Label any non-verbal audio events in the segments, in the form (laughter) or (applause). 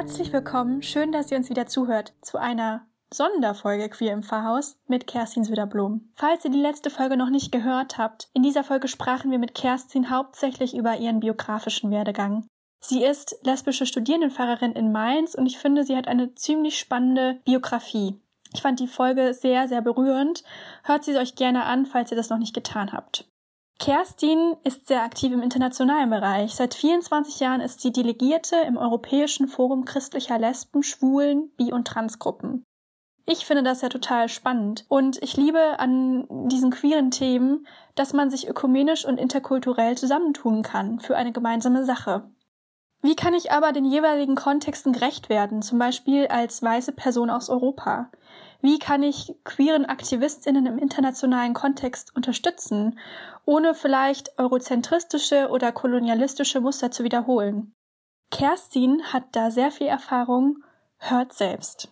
Herzlich willkommen, schön, dass ihr uns wieder zuhört zu einer Sonderfolge Queer im Pfarrhaus mit Kerstin Söderblom. Falls ihr die letzte Folge noch nicht gehört habt, in dieser Folge sprachen wir mit Kerstin hauptsächlich über ihren biografischen Werdegang. Sie ist lesbische Studierendenpfarrerin in Mainz und ich finde, sie hat eine ziemlich spannende Biografie. Ich fand die Folge sehr, sehr berührend. Hört sie euch gerne an, falls ihr das noch nicht getan habt. Kerstin ist sehr aktiv im internationalen Bereich. Seit 24 Jahren ist sie Delegierte im Europäischen Forum christlicher Lesben, Schwulen, Bi- und Transgruppen. Ich finde das ja total spannend und ich liebe an diesen queeren Themen, dass man sich ökumenisch und interkulturell zusammentun kann für eine gemeinsame Sache. Wie kann ich aber den jeweiligen Kontexten gerecht werden, zum Beispiel als weiße Person aus Europa? Wie kann ich queeren Aktivistinnen im internationalen Kontext unterstützen, ohne vielleicht eurozentristische oder kolonialistische Muster zu wiederholen? Kerstin hat da sehr viel Erfahrung, hört selbst.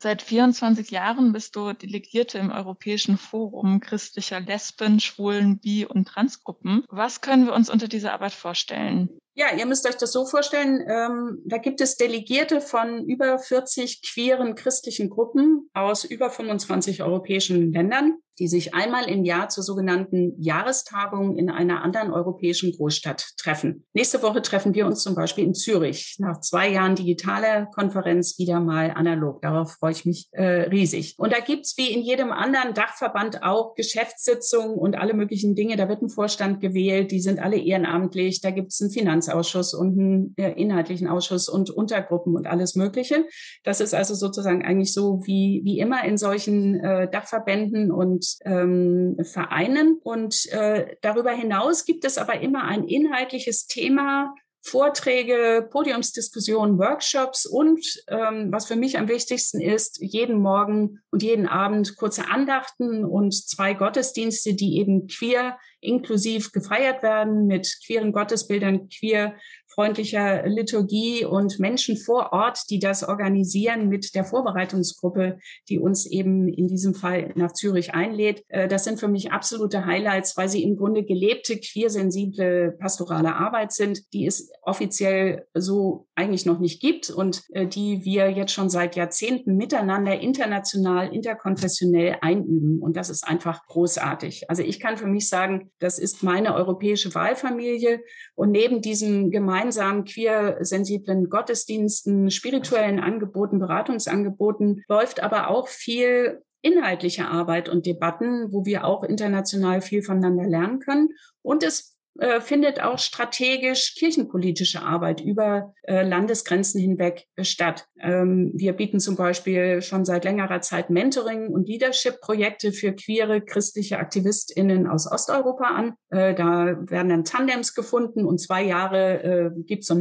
Seit 24 Jahren bist du Delegierte im Europäischen Forum christlicher Lesben, Schwulen, Bi- und Transgruppen. Was können wir uns unter dieser Arbeit vorstellen? Ja, ihr müsst euch das so vorstellen, ähm, da gibt es Delegierte von über 40 queeren christlichen Gruppen aus über 25 europäischen Ländern die sich einmal im Jahr zur sogenannten Jahrestagung in einer anderen europäischen Großstadt treffen. Nächste Woche treffen wir uns zum Beispiel in Zürich. Nach zwei Jahren digitaler Konferenz wieder mal analog. Darauf freue ich mich äh, riesig. Und da gibt's wie in jedem anderen Dachverband auch Geschäftssitzungen und alle möglichen Dinge. Da wird ein Vorstand gewählt, die sind alle ehrenamtlich. Da gibt's einen Finanzausschuss und einen äh, inhaltlichen Ausschuss und Untergruppen und alles Mögliche. Das ist also sozusagen eigentlich so wie, wie immer in solchen äh, Dachverbänden und ähm, Vereinen. Und äh, darüber hinaus gibt es aber immer ein inhaltliches Thema, Vorträge, Podiumsdiskussionen, Workshops und, ähm, was für mich am wichtigsten ist, jeden Morgen und jeden Abend kurze Andachten und zwei Gottesdienste, die eben queer inklusiv gefeiert werden mit queeren Gottesbildern, queer freundlicher Liturgie und Menschen vor Ort, die das organisieren mit der Vorbereitungsgruppe, die uns eben in diesem Fall nach Zürich einlädt. Äh, das sind für mich absolute Highlights, weil sie im Grunde gelebte, queersensible pastorale Arbeit sind, die es offiziell so eigentlich noch nicht gibt und äh, die wir jetzt schon seit Jahrzehnten miteinander international, interkonfessionell einüben. Und das ist einfach großartig. Also ich kann für mich sagen, das ist meine europäische Wahlfamilie. Und neben diesem gemeinsamen gemeinsamen queer-sensiblen Gottesdiensten, spirituellen Angeboten, Beratungsangeboten läuft aber auch viel inhaltliche Arbeit und Debatten, wo wir auch international viel voneinander lernen können. Und es äh, findet auch strategisch kirchenpolitische Arbeit über äh, Landesgrenzen hinweg statt. Ähm, wir bieten zum Beispiel schon seit längerer Zeit Mentoring- und Leadership-Projekte für queere christliche AktivistInnen aus Osteuropa an. Äh, da werden dann Tandems gefunden und zwei Jahre äh, gibt es so ein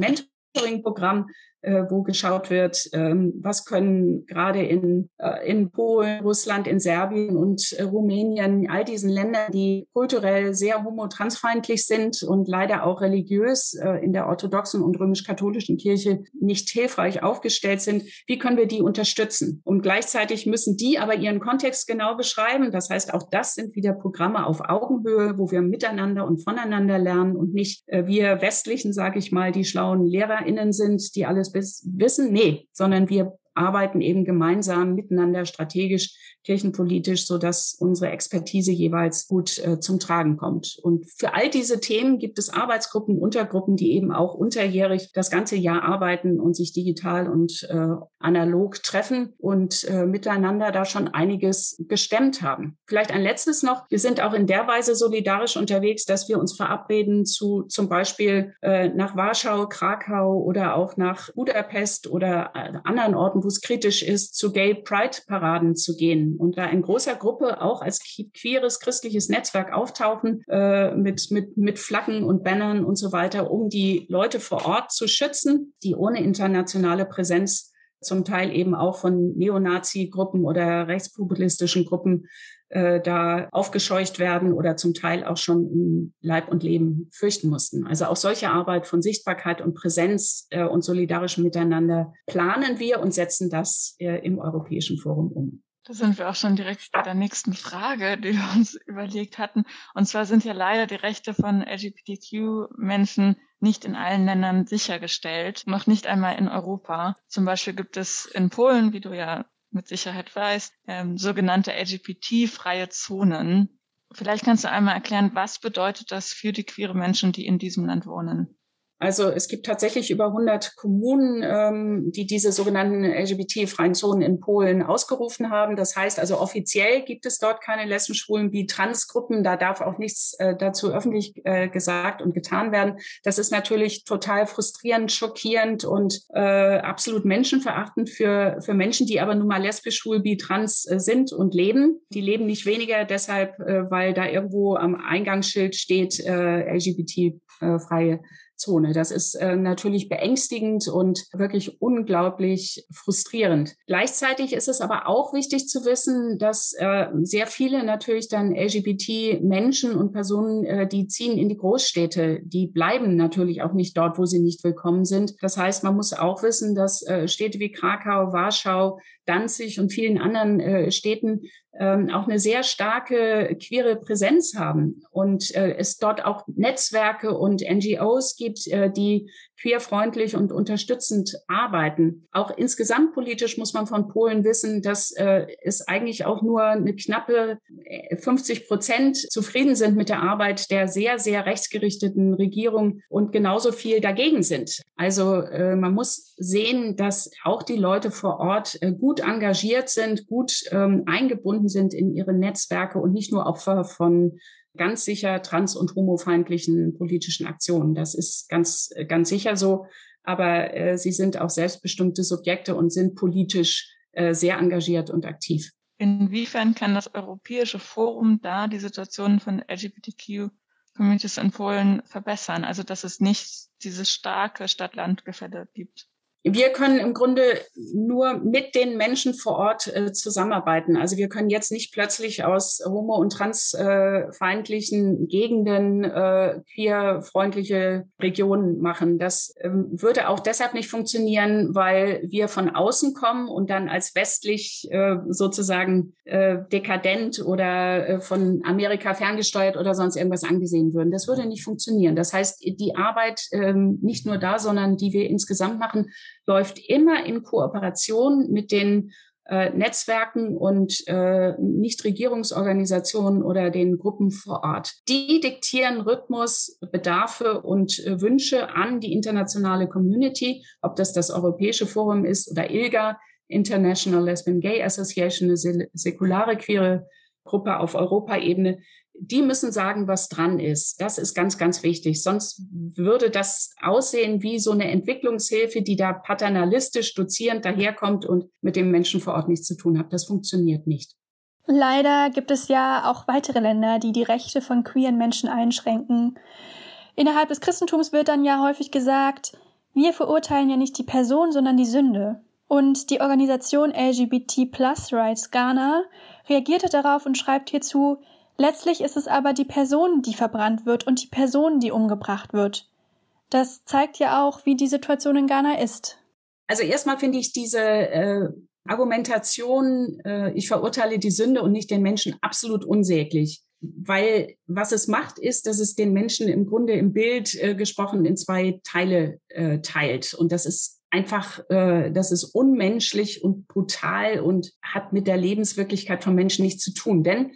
Mentoring-Programm, äh, wo geschaut wird, ähm, was können gerade in, äh, in Polen, Russland, in Serbien und äh, Rumänien, all diesen Ländern, die kulturell sehr homotransfeindlich sind und leider auch religiös äh, in der orthodoxen und römisch-katholischen Kirche nicht hilfreich aufgestellt sind, wie können wir die unterstützen? Und gleichzeitig müssen die aber ihren Kontext genau beschreiben. Das heißt, auch das sind wieder Programme auf Augenhöhe, wo wir miteinander und voneinander lernen und nicht äh, wir westlichen, sage ich mal, die schlauen LehrerInnen sind, die alles wissen. Nee, sondern wir arbeiten eben gemeinsam miteinander strategisch kirchenpolitisch, so dass unsere Expertise jeweils gut äh, zum Tragen kommt. Und für all diese Themen gibt es Arbeitsgruppen, Untergruppen, die eben auch unterjährig das ganze Jahr arbeiten und sich digital und äh, analog treffen und äh, miteinander da schon einiges gestemmt haben. Vielleicht ein letztes noch. Wir sind auch in der Weise solidarisch unterwegs, dass wir uns verabreden zu zum Beispiel äh, nach Warschau, Krakau oder auch nach Budapest oder äh, anderen Orten, wo kritisch ist, zu Gay Pride Paraden zu gehen und da in großer Gruppe auch als queeres christliches Netzwerk auftauchen äh, mit, mit, mit Flaggen und Bannern und so weiter, um die Leute vor Ort zu schützen, die ohne internationale Präsenz zum Teil eben auch von Neonazi-Gruppen oder rechtspopulistischen Gruppen äh, da aufgescheucht werden oder zum Teil auch schon im Leib und Leben fürchten mussten. Also auch solche Arbeit von Sichtbarkeit und Präsenz äh, und solidarischem Miteinander planen wir und setzen das äh, im Europäischen Forum um. Da sind wir auch schon direkt bei der nächsten Frage, die wir uns (laughs) überlegt hatten. Und zwar sind ja leider die Rechte von LGBTQ-Menschen nicht in allen Ländern sichergestellt, noch nicht einmal in Europa. Zum Beispiel gibt es in Polen, wie du ja mit Sicherheit weißt, ähm, sogenannte LGBT-freie Zonen. Vielleicht kannst du einmal erklären, was bedeutet das für die queere Menschen, die in diesem Land wohnen? Also es gibt tatsächlich über 100 Kommunen, ähm, die diese sogenannten LGBT-freien Zonen in Polen ausgerufen haben. Das heißt also offiziell gibt es dort keine Lesben, Schwulen, Bi, Transgruppen. Da darf auch nichts äh, dazu öffentlich äh, gesagt und getan werden. Das ist natürlich total frustrierend, schockierend und äh, absolut menschenverachtend für, für Menschen, die aber nun mal lesbisch, schwul, bi, trans äh, sind und leben. Die leben nicht weniger deshalb, äh, weil da irgendwo am Eingangsschild steht äh, LGBT-freie Zone. Das ist äh, natürlich beängstigend und wirklich unglaublich frustrierend. Gleichzeitig ist es aber auch wichtig zu wissen, dass äh, sehr viele natürlich dann LGBT-Menschen und Personen, äh, die ziehen in die Großstädte, die bleiben natürlich auch nicht dort, wo sie nicht willkommen sind. Das heißt, man muss auch wissen, dass äh, Städte wie Krakau, Warschau, Danzig und vielen anderen äh, Städten ähm, auch eine sehr starke queere Präsenz haben und äh, es dort auch Netzwerke und NGOs gibt, äh, die queerfreundlich und unterstützend arbeiten. Auch insgesamt politisch muss man von Polen wissen, dass äh, es eigentlich auch nur eine knappe 50 äh, Prozent zufrieden sind mit der Arbeit der sehr, sehr rechtsgerichteten Regierung und genauso viel dagegen sind. Also äh, man muss sehen, dass auch die Leute vor Ort äh, gut engagiert sind, gut ähm, eingebunden sind in ihre Netzwerke und nicht nur Opfer von ganz sicher trans- und homofeindlichen politischen Aktionen. Das ist ganz, ganz sicher so. Aber äh, sie sind auch selbstbestimmte Subjekte und sind politisch äh, sehr engagiert und aktiv. Inwiefern kann das Europäische Forum da die Situation von LGBTQ-Communities in Polen verbessern? Also, dass es nicht dieses starke Stadt-Land-Gefälle gibt? Wir können im Grunde nur mit den Menschen vor Ort äh, zusammenarbeiten. Also wir können jetzt nicht plötzlich aus homo- und transfeindlichen äh, Gegenden äh, queerfreundliche Regionen machen. Das ähm, würde auch deshalb nicht funktionieren, weil wir von außen kommen und dann als westlich äh, sozusagen äh, dekadent oder äh, von Amerika ferngesteuert oder sonst irgendwas angesehen würden. Das würde nicht funktionieren. Das heißt, die Arbeit ähm, nicht nur da, sondern die wir insgesamt machen, läuft immer in Kooperation mit den äh, Netzwerken und äh, Nichtregierungsorganisationen oder den Gruppen vor Ort. Die diktieren Rhythmus, Bedarfe und äh, Wünsche an die internationale Community, ob das das Europäische Forum ist oder ILGA, International Lesbian Gay Association, eine säkulare queere Gruppe auf Europaebene die müssen sagen, was dran ist. Das ist ganz, ganz wichtig. Sonst würde das aussehen wie so eine Entwicklungshilfe, die da paternalistisch, dozierend daherkommt und mit dem Menschen vor Ort nichts zu tun hat. Das funktioniert nicht. Leider gibt es ja auch weitere Länder, die die Rechte von queeren Menschen einschränken. Innerhalb des Christentums wird dann ja häufig gesagt, wir verurteilen ja nicht die Person, sondern die Sünde. Und die Organisation LGBT Plus Rights Ghana reagierte darauf und schreibt hierzu, Letztlich ist es aber die Person, die verbrannt wird und die Person, die umgebracht wird. Das zeigt ja auch, wie die Situation in Ghana ist. Also erstmal finde ich diese äh, Argumentation, äh, ich verurteile die Sünde und nicht den Menschen absolut unsäglich. Weil was es macht, ist, dass es den Menschen im Grunde im Bild äh, gesprochen in zwei Teile äh, teilt. Und das ist einfach, äh, das ist unmenschlich und brutal und hat mit der Lebenswirklichkeit von Menschen nichts zu tun. Denn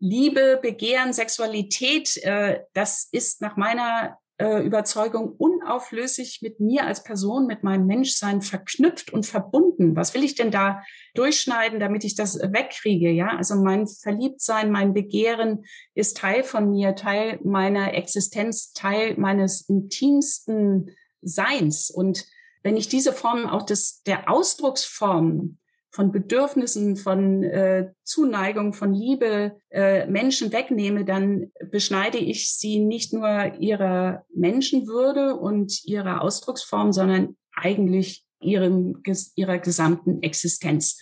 Liebe, Begehren, Sexualität, äh, das ist nach meiner äh, Überzeugung unauflöslich mit mir als Person, mit meinem Menschsein verknüpft und verbunden. Was will ich denn da durchschneiden, damit ich das wegkriege? Ja, also mein Verliebtsein, mein Begehren ist Teil von mir, Teil meiner Existenz, Teil meines intimsten Seins. Und wenn ich diese Form auch des, der Ausdrucksform von Bedürfnissen, von äh, Zuneigung, von Liebe äh, Menschen wegnehme, dann beschneide ich sie nicht nur ihrer Menschenwürde und ihrer Ausdrucksform, sondern eigentlich ihrem, ihrer gesamten Existenz.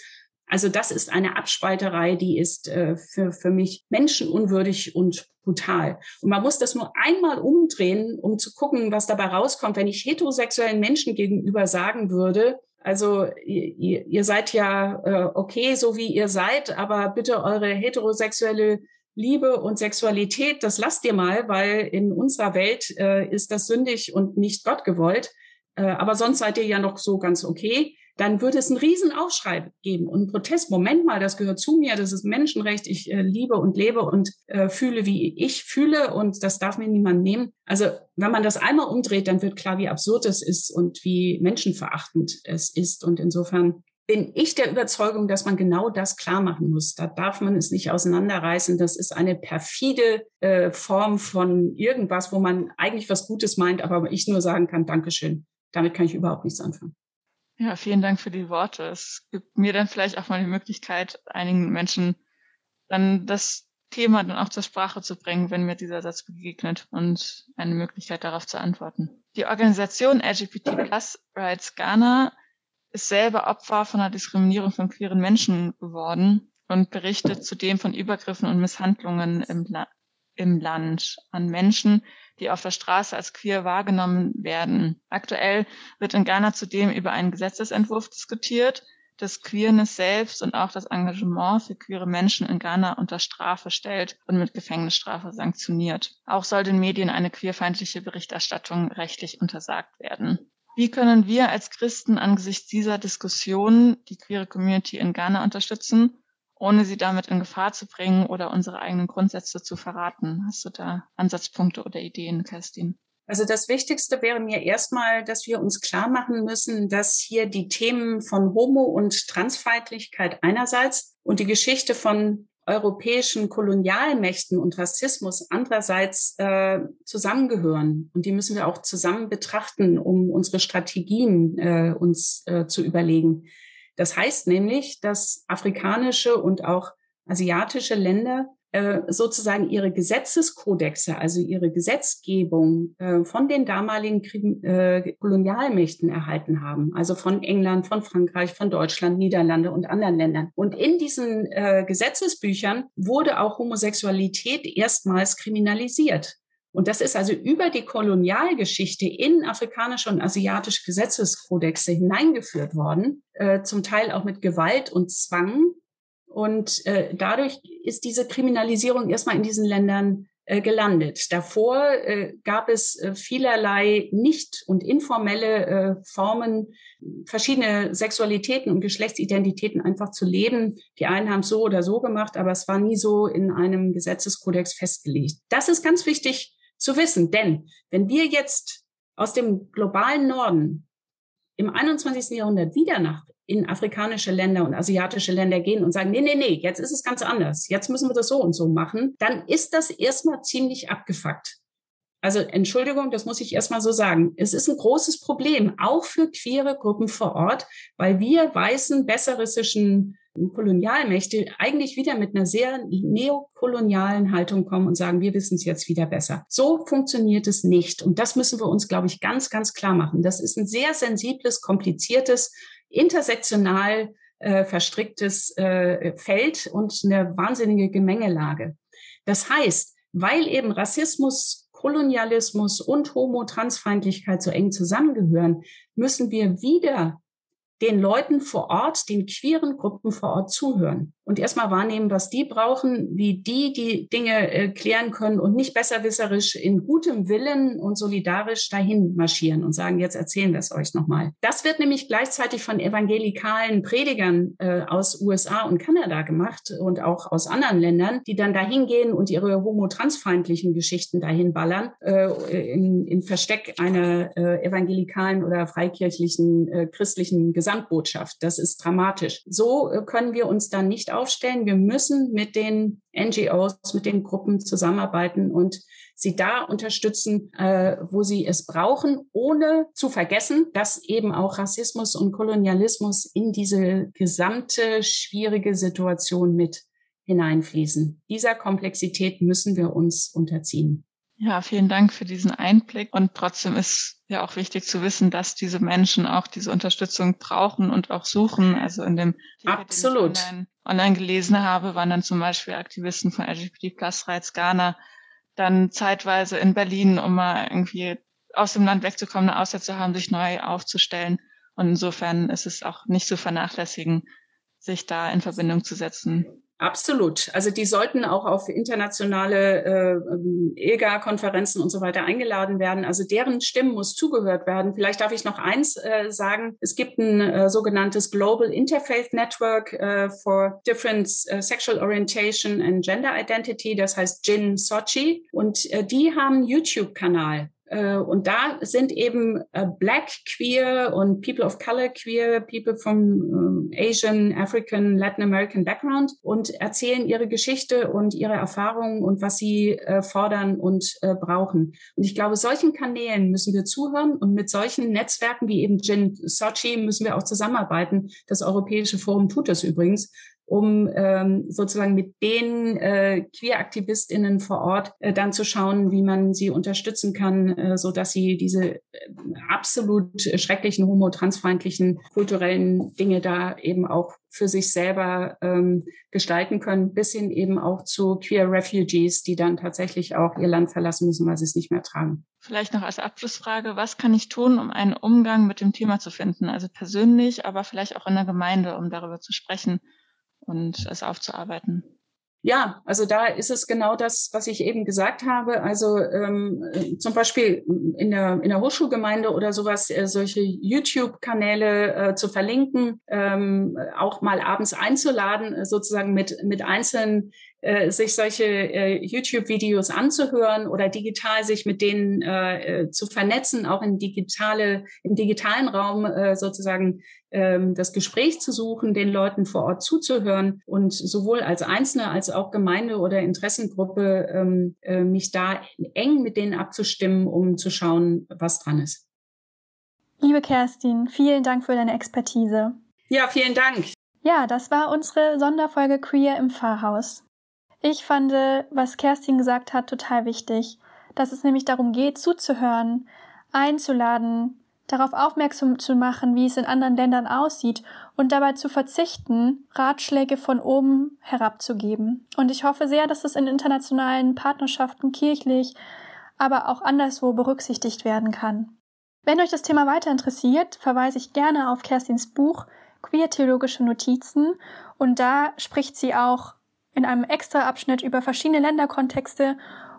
Also das ist eine Abspalterei, die ist äh, für, für mich menschenunwürdig und brutal. Und man muss das nur einmal umdrehen, um zu gucken, was dabei rauskommt, wenn ich heterosexuellen Menschen gegenüber sagen würde, Also ihr, ihr seid ja äh, okay, so wie ihr seid, aber bitte eure heterosexuelle Liebe und Sexualität, das lasst ihr mal, weil in unserer Welt äh, ist das sündig und nicht Gott gewollt. Äh, aber sonst seid ihr ja noch so ganz okay. Dann würde es einen riesen Aufschrei geben und einen Protest. Moment mal, das gehört zu mir, das ist Menschenrecht. Ich äh, liebe und lebe und äh, fühle, wie ich fühle und das darf mir niemand nehmen. Also wenn man das einmal umdreht, dann wird klar, wie absurd es ist und wie menschenverachtend es ist. Und insofern bin ich der Überzeugung, dass man genau das klar machen muss. Da darf man es nicht auseinanderreißen. Das ist eine perfide äh, Form von irgendwas, wo man eigentlich was Gutes meint, aber ich nur sagen kann, Dankeschön. Damit kann ich überhaupt nichts anfangen. Ja, vielen Dank für die Worte. Es gibt mir dann vielleicht auch mal die Möglichkeit, einigen Menschen dann das Thema dann auch zur Sprache zu bringen, wenn mir dieser Satz begegnet und eine Möglichkeit darauf zu antworten. Die Organisation LGBT Plus Rights Ghana ist selber Opfer von einer Diskriminierung von queeren Menschen geworden und berichtet zudem von Übergriffen und Misshandlungen im, La im Land an Menschen, die auf der Straße als queer wahrgenommen werden. Aktuell wird in Ghana zudem über einen Gesetzesentwurf diskutiert, das Queerness selbst und auch das Engagement für queere Menschen in Ghana unter Strafe stellt und mit Gefängnisstrafe sanktioniert. Auch soll den Medien eine queerfeindliche Berichterstattung rechtlich untersagt werden. Wie können wir als Christen angesichts dieser Diskussion die queere Community in Ghana unterstützen, ohne sie damit in Gefahr zu bringen oder unsere eigenen Grundsätze zu verraten? Hast du da Ansatzpunkte oder Ideen, Kerstin? Also das Wichtigste wäre mir erstmal, dass wir uns klar machen müssen, dass hier die Themen von Homo- und Transfeindlichkeit einerseits und die Geschichte von europäischen Kolonialmächten und Rassismus andererseits äh, zusammengehören. Und die müssen wir auch zusammen betrachten, um unsere Strategien äh, uns äh, zu überlegen. Das heißt nämlich, dass afrikanische und auch asiatische Länder äh, sozusagen ihre Gesetzeskodexe, also ihre Gesetzgebung äh, von den damaligen äh, Kolonialmächten erhalten haben, also von England, von Frankreich, von Deutschland, Niederlande und anderen Ländern. Und in diesen Gesetzesbüchern wurde auch Homosexualität erstmals kriminalisiert. Und das ist also über die Kolonialgeschichte in afrikanische und asiatische Gesetzeskodexe hineingeführt worden, äh, zum Teil auch mit Gewalt und Zwang, und äh, dadurch ist diese Kriminalisierung erstmal in diesen Ländern äh, gelandet. Davor äh, gab es äh, vielerlei nicht und informelle äh, Formen, verschiedene Sexualitäten und Geschlechtsidentitäten einfach zu leben. Die einen haben es so oder so gemacht, aber es war nie so in einem Gesetzeskodex festgelegt. Das ist ganz wichtig zu wissen, denn wenn wir jetzt aus dem globalen Norden im 21. Jahrhundert wieder nach in afrikanische Länder und asiatische Länder gehen und sagen, nee, nee, nee, jetzt ist es ganz anders. Jetzt müssen wir das so und so machen. Dann ist das erstmal ziemlich abgefuckt. Also Entschuldigung, das muss ich erstmal so sagen. Es ist ein großes Problem, auch für queere Gruppen vor Ort, weil wir weißen, besserissischen Kolonialmächte eigentlich wieder mit einer sehr neokolonialen Haltung kommen und sagen, wir wissen es jetzt wieder besser. So funktioniert es nicht. Und das müssen wir uns, glaube ich, ganz, ganz klar machen. Das ist ein sehr sensibles, kompliziertes intersektional äh, verstricktes äh, Feld und eine wahnsinnige Gemengelage. Das heißt, weil eben Rassismus, Kolonialismus und Homo-Transfeindlichkeit so eng zusammengehören, müssen wir wieder den Leuten vor Ort, den queeren Gruppen vor Ort zuhören und erstmal wahrnehmen, was die brauchen, wie die die Dinge äh, klären können und nicht besserwisserisch in gutem Willen und solidarisch dahin marschieren und sagen, jetzt erzählen wir es euch nochmal. Das wird nämlich gleichzeitig von evangelikalen Predigern äh, aus USA und Kanada gemacht und auch aus anderen Ländern, die dann dahin gehen und ihre homo-transfeindlichen Geschichten dahin ballern, äh, in Versteck einer äh, evangelikalen oder freikirchlichen äh, christlichen Gesamt Gesamtbotschaft. Das ist dramatisch. So äh, können wir uns dann nicht aufstellen. Wir müssen mit den NGOs, mit den Gruppen zusammenarbeiten und sie da unterstützen, äh, wo sie es brauchen, ohne zu vergessen, dass eben auch Rassismus und Kolonialismus in diese gesamte schwierige Situation mit hineinfließen. Dieser Komplexität müssen wir uns unterziehen. Ja, vielen Dank für diesen Einblick. Und trotzdem ist ja auch wichtig zu wissen, dass diese Menschen auch diese Unterstützung brauchen und auch suchen. Also in dem Absolut. ich online, online gelesen habe, waren dann zum Beispiel Aktivisten von LGBT Plus Rights Ghana dann zeitweise in Berlin, um mal irgendwie aus dem Land wegzukommen, eine Auszeit zu haben, sich neu aufzustellen Und insofern ist es auch nicht zu vernachlässigen, sich da in Verbindung zu setzen. Absolut. Also die sollten auch auf internationale äh, EGA-Konferenzen und so weiter eingeladen werden. Also deren Stimmen muss zugehört werden. Vielleicht darf ich noch eins äh, sagen. Es gibt ein äh, sogenanntes Global Interfaith Network äh, for Different uh, Sexual Orientation and Gender Identity. Das heißt GIN Sochi. Und äh, die haben einen YouTube-Kanal. Äh, und da sind eben äh, Black Queer und People of Color Queer, People from ähm, Asian, African, Latin American Background und erzählen ihre Geschichte und ihre Erfahrungen und was sie äh, fordern und brauchen. Und ich glaube, solchen Kanälen müssen wir zuhören und mit solchen Netzwerken wie eben Jin Sochi müssen wir auch zusammenarbeiten. Das Europäische Forum tut das übrigens um ähm, sozusagen mit den äh, Queer-AktivistInnen vor Ort äh, dann zu schauen, wie man sie unterstützen kann, äh, so dass sie diese äh, absolut schrecklichen homo-transfeindlichen kulturellen Dinge da eben auch für sich selber ähm, gestalten können, bis hin eben auch zu Queer Refugees, die dann tatsächlich auch ihr Land verlassen müssen, weil sie es nicht mehr tragen. Vielleicht noch als Abschlussfrage, was kann ich tun, um einen Umgang mit dem Thema zu finden? Also persönlich, aber vielleicht auch in der Gemeinde, um darüber zu sprechen und es aufzuarbeiten. Ja, also da ist es genau das, was ich eben gesagt habe. Also ähm, zum Beispiel in der, in der Hochschulgemeinde oder sowas, äh, solche YouTube-Kanäle äh, zu verlinken, ähm, auch mal abends einzuladen, äh, sozusagen mit, mit einzelnen äh, sich solche äh, YouTube-Videos anzuhören oder digital sich mit denen äh, äh, zu vernetzen, auch in digitale, im digitalen Raum äh, sozusagen ähm, das Gespräch zu suchen, den Leuten vor Ort zuzuhören und sowohl als Einzelne als auch Gemeinde oder Interessengruppe ähm, äh, mich da eng mit denen abzustimmen, um zu schauen, was dran ist. Liebe Kerstin, vielen Dank für deine Expertise. Ja, vielen Dank. Ja, das war unsere Sonderfolge Queer im Pfarrhaus. Ich fand, was Kerstin gesagt hat, total wichtig, dass es nämlich darum geht, zuzuhören, einzuladen, darauf aufmerksam zu machen, wie es in anderen Ländern aussieht und dabei zu verzichten, Ratschläge von oben herabzugeben. Und ich hoffe sehr, dass es in internationalen Partnerschaften kirchlich, aber auch anderswo berücksichtigt werden kann. Wenn euch das Thema weiter interessiert, verweise ich gerne auf Kerstins Buch Queer Theologische Notizen und da spricht sie auch in einem extra Abschnitt über verschiedene Länderkontexte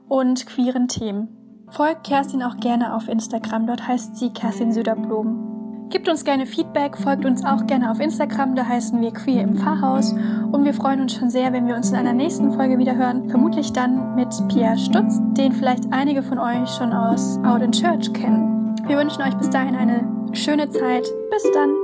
und queeren Themen. Folgt Kerstin auch gerne auf Instagram, dort heißt sie Kerstin Söderblom. Gebt uns gerne Feedback, folgt uns auch gerne auf Instagram, da heißen wir Queer im Pfarrhaus und wir freuen uns schon sehr, wenn wir uns in einer nächsten Folge wieder hören, vermutlich dann mit Pierre Stutz, den vielleicht einige von euch schon aus Out in Church kennen. Wir wünschen euch bis dahin eine schöne Zeit. Bis dann!